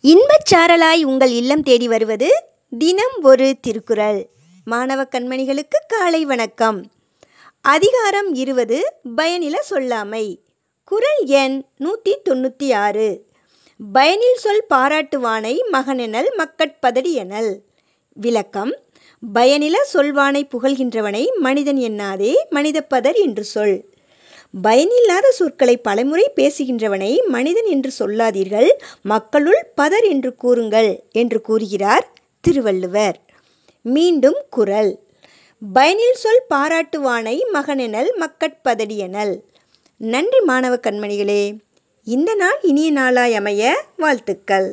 இன்பச் சாரலாய் உங்கள் இல்லம் தேடி வருவது தினம் ஒரு திருக்குறள். மாணவ கண்மணிகளுக்கு காலை வணக்கம். அதிகாரம் இருபது பயனில சொல்லாமை. குறள் எண் நூற்றி தொண்ணூற்றி ஆறு. பயனில் சொல் பாராட்டுவானை மகனெனல் மக்கட்பதடி எனல். விளக்கம் பயனில சொல்வானை புகழ்கின்றவனை மனிதன் என்னாதே மனிதப்பதர் என்று சொல். பயனில்லாத சொற்களை பலமுறை பேசுகின்றவனை மனிதன் என்று சொல்லாதீர்கள் மக்களுள் பதர் என்று கூறுங்கள் என்று கூறுகிறார் திருவள்ளுவர். மீண்டும் குறள் பயனில் சொல் பாராட்டுவானை மகனெனல் மக்கட்பதடியெனல் நன்றி மாணவ கண்மணிகளே இந்த நாள் இனிய நாளாய் அமைய வாழ்த்துக்கள்.